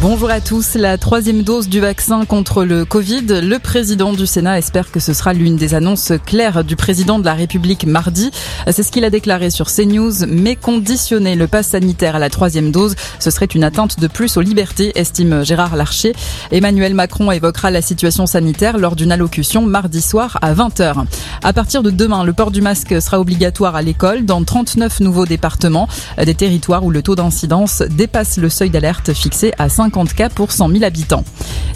Bonjour à tous. La troisième dose du vaccin contre le Covid. Le président du Sénat espère que ce sera l'une des annonces claires du président de la République mardi. C'est ce qu'il a déclaré sur CNews. Mais conditionner le pass sanitaire à la troisième dose, ce serait une atteinte de plus aux libertés, estime Gérard Larcher. Emmanuel Macron évoquera la situation sanitaire lors d'une allocution mardi soir à 20h. À partir de demain, le port du masque sera obligatoire à l'école dans 39 nouveaux départements, des territoires où le taux d'incidence dépasse le seuil d'alerte fixé à 50 cas pour 100 000 habitants.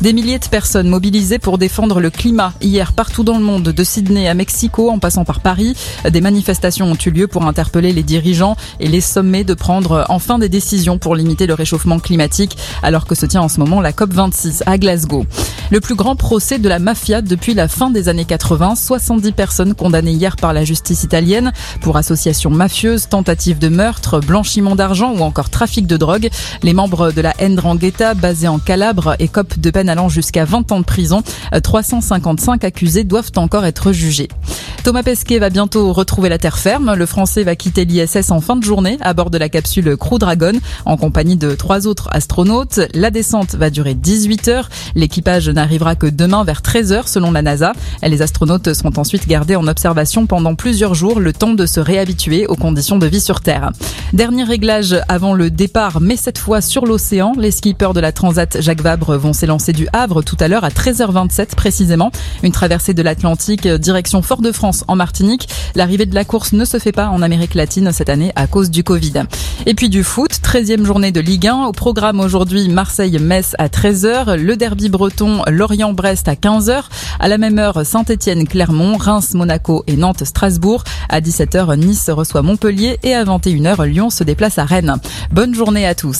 Des milliers de personnes mobilisées pour défendre le climat hier partout dans le monde, de Sydney à Mexico en passant par Paris. Des manifestations ont eu lieu pour interpeller les dirigeants et les sommer de prendre enfin des décisions pour limiter le réchauffement climatique alors que se tient en ce moment la COP26 à Glasgow. Le plus grand procès de la mafia depuis la fin des années 80. 70 personnes condamnées hier par la justice italienne pour association mafieuse, tentative de meurtre, blanchiment d'argent ou encore trafic de drogue. Les membres de la Ndrangheta, basée en Calabre, écopent de peine allant jusqu'à 20 ans de prison. 355 accusés doivent encore être jugés. Thomas Pesquet va bientôt retrouver la terre ferme. Le Français va quitter l'ISS en fin de journée à bord de la capsule Crew Dragon en compagnie de trois autres astronautes. La descente va durer 18 heures. L'équipage n'arrivera que demain vers 13 heures selon la NASA. Les astronautes seront ensuite gardés en observation pendant plusieurs jours, le temps de se réhabituer aux conditions de vie sur Terre. Dernier réglage avant le départ, mais cette fois sur l'océan. Les skippers de la Transat Jacques Vabre vont s'élancer du Havre tout à l'heure à 13h27 précisément. Une traversée de l'Atlantique direction Fort-de-France en Martinique. L'arrivée de la course ne se fait pas en Amérique latine cette année à cause du Covid. Et puis du foot, 13e journée de Ligue 1. Au programme aujourd'hui, Marseille-Metz à 13h, le derby breton Lorient-Brest à 15h. À la même heure, Saint-Etienne-Clermont, Reims-Monaco et Nantes-Strasbourg. À 17h, Nice reçoit Montpellier et à 21h, Lyon se déplace à Rennes. Bonne journée à tous.